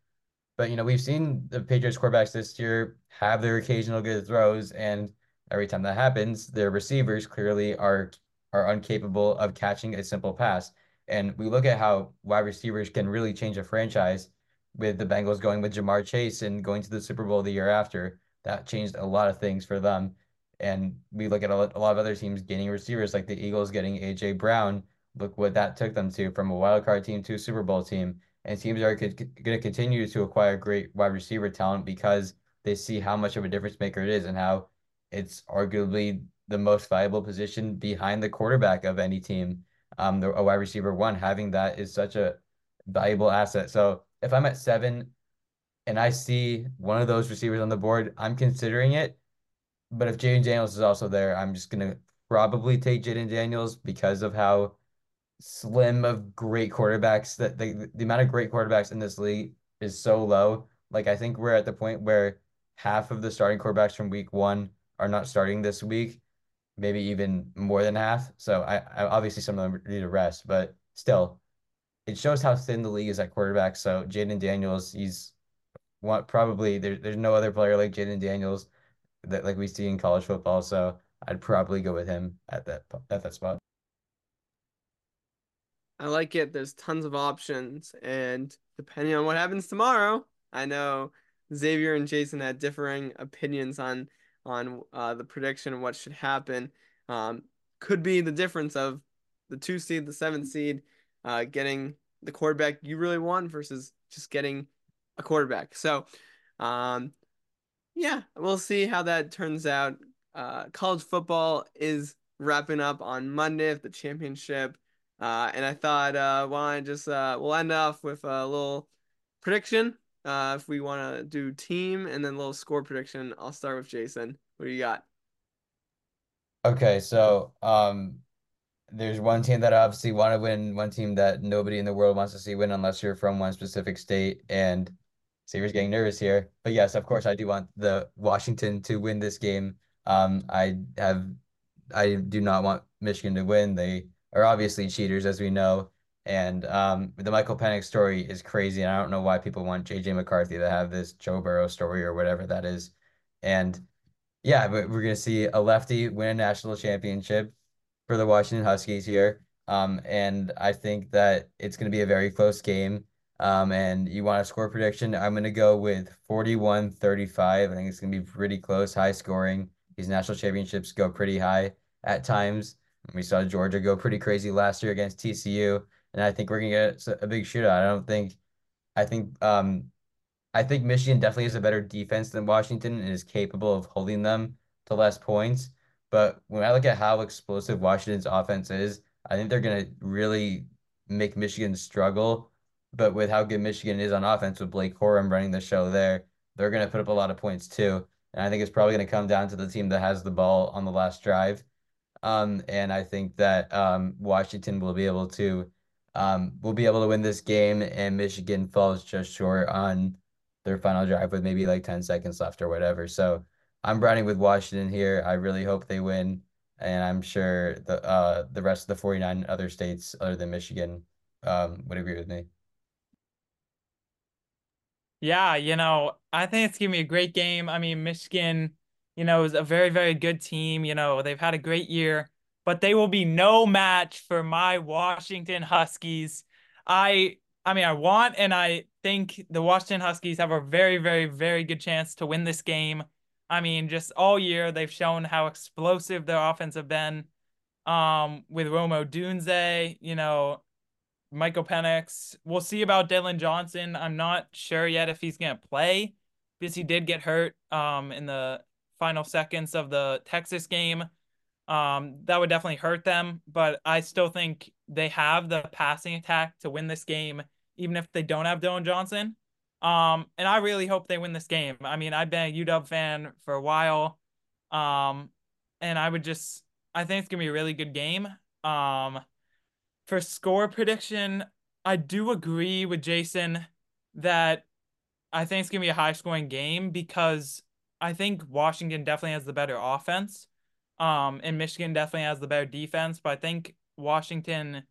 But, you know, we've seen the Patriots quarterbacks this year have their occasional good throws, and every time that happens, their receivers clearly are are incapable of catching a simple pass. And we look at how wide receivers can really change a franchise with the Bengals going with Ja'Marr Chase and going to the Super Bowl the year after. That changed a lot of things for them. And we look at a lot of other teams gaining receivers, like the Eagles getting A.J. Brown. Look what that took them to from a wild card team to a Super Bowl team. And teams are going to continue to acquire great wide receiver talent because they see how much of a difference maker it is and how it's arguably the most valuable position behind the quarterback of any team. Um, the, a wide receiver one, having that is such a valuable asset. So if I'm at seven and I see one of those receivers on the board, I'm considering it. But if Jayden Daniels is also there, I'm just gonna probably take Jayden Daniels because of how slim of great quarterbacks that the, the amount of great quarterbacks in this league is so low. Like I think we're at the point where half of the starting quarterbacks from week one are not starting this week, maybe even more than half. So I, I obviously some of them need to rest, but still, it shows how thin the league is at quarterback. So Jayden Daniels, he's what probably there, there's no other player like Jayden Daniels that like we see in college football. So I'd probably go with him at that at that spot. I like it. There's tons of options, and depending on what happens tomorrow, I know Xavier and Jason had differing opinions on on uh, the prediction of what should happen. Um, could be the difference of the two seed, the seven seed, uh, getting the quarterback you really want versus just getting a quarterback. So, um, yeah, we'll see how that turns out. Uh, college football is wrapping up on Monday of the championship. Uh, and I thought, uh, why well, just uh, we'll end off with a little prediction. Uh, if we want to do team and then little score prediction, I'll start with Jason. What do you got? Okay, so um, there's one team that obviously want to win, one team that nobody in the world wants to see win unless you're from one specific state. And Xavier's getting nervous here. But yes, of course, I do want the Washington to win this game. Um, I have, I do not want Michigan to win. They are obviously cheaters, as we know. And um, the Michael Penix story is crazy. And I don't know why people want JJ McCarthy to have this Joe Burrow story or whatever that is. And yeah, but we're going to see a lefty win a national championship for the Washington Huskies here. Um, and I think that it's going to be a very close game. Um, and you want a score prediction? I'm going to go with 41 35. I think it's going to be pretty close, high scoring. These national championships go pretty high at times. We saw Georgia go pretty crazy last year against TCU, and I think we're gonna get a big shootout. I don't think, I think, um, I think Michigan definitely has a better defense than Washington and is capable of holding them to less points. But when I look at how explosive Washington's offense is, I think they're gonna really make Michigan struggle. But with how good Michigan is on offense with Blake Corum running the show there, they're gonna put up a lot of points too. And I think it's probably gonna come down to the team that has the ball on the last drive. Um, and I think that um, Washington will be able to um, will be able to win this game, and Michigan falls just short on their final drive with maybe like 10 seconds left or whatever. So I'm riding with Washington here. I really hope they win, and I'm sure the uh, the rest of the 49 other states other than Michigan um, would agree with me. Yeah, you know, I think it's gonna be a great game. I mean, Michigan you know, is a very, very good team. You know, they've had a great year, but they will be no match for my Washington Huskies. I I mean, I want and I think the Washington Huskies have a very, very, very good chance to win this game. I mean, just all year they've shown how explosive their offense have been. Um, with Rome Odunze, you know, Michael Penix. We'll see about Dillon Johnson. I'm not sure yet if he's gonna play because he did get hurt um in the final seconds of the Texas game. Um, that would definitely hurt them, but I still think they have the passing attack to win this game, even if they don't have Dillon Johnson. Um, and I really hope they win this game. I mean, I've been a UW fan for a while. Um, and I would just, I think it's gonna be a really good game. Um, for score prediction, I do agree with Jason that I think it's gonna be a high scoring game because I think Washington definitely has the better offense. Um, and Michigan definitely has the better defense, but I think Washington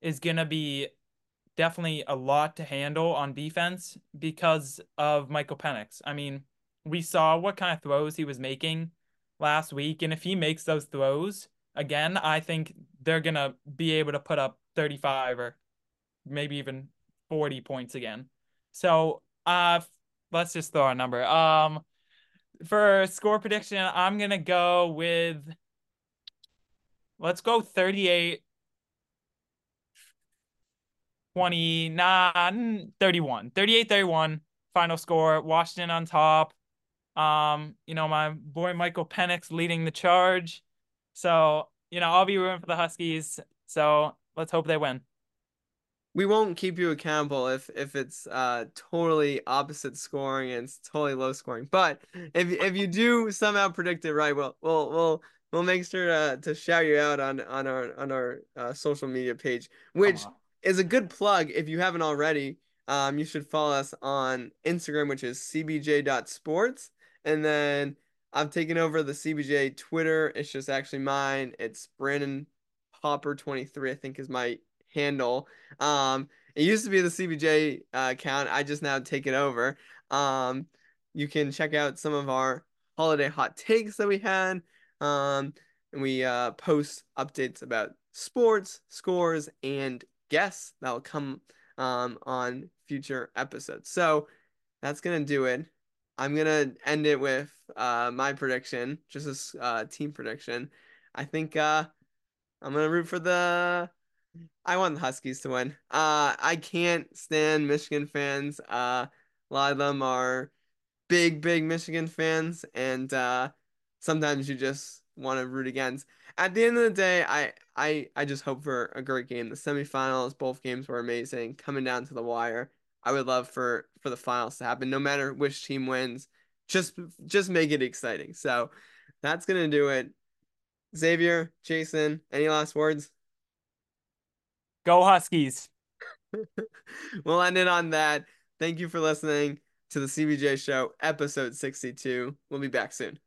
is gonna be definitely a lot to handle on defense because of Michael Penix. I mean, we saw what kind of throws he was making last week, and if he makes those throws again, I think they're gonna be able to put up 35 or maybe even 40 points again. So, uh, let's just throw a number. Um, for score prediction, I'm gonna go with let's go 38 29 31 38 31 final score washington on top Um, you know, my boy Michael Penix leading the charge. So, you know, I'll be rooting for the Huskies. So let's hope they win. We won't keep you accountable if if it's uh totally opposite scoring and it's totally low scoring. But if if you do somehow predict it right, we'll we'll we'll we'll make sure uh, to shout you out on on our on our uh, social media page, which is a good plug if you haven't already. Um, you should follow us on Instagram, which is cbj.sports. And then I've taken over the CBJ Twitter. It's just actually mine. It's Brandon Hopper 23, I think is my handle. Um, it used to be the CBJ uh, account. I just now take it over. Um, you can check out some of our holiday hot takes that we had. Um, and we uh, post updates about sports, scores, and guests that will come um, on future episodes. So that's gonna do it. I'm gonna end it with uh, my prediction, just a uh, team prediction. I think uh, I'm gonna root for the. I want the Huskies to win. Uh, I can't stand Michigan fans. Uh, a lot of them are big, big Michigan fans, and uh, sometimes you just want to root against. At the end of the day, I I I just hope for a great game. The semifinals, both games were amazing, coming down to the wire. I would love for for the finals to happen, no matter which team wins. Just just make it exciting. So that's gonna do it. Xavier, Jason, any last words? Go Huskies. we'll end it on that. Thank you for listening to the CBJ Show, episode 62. We'll be back soon.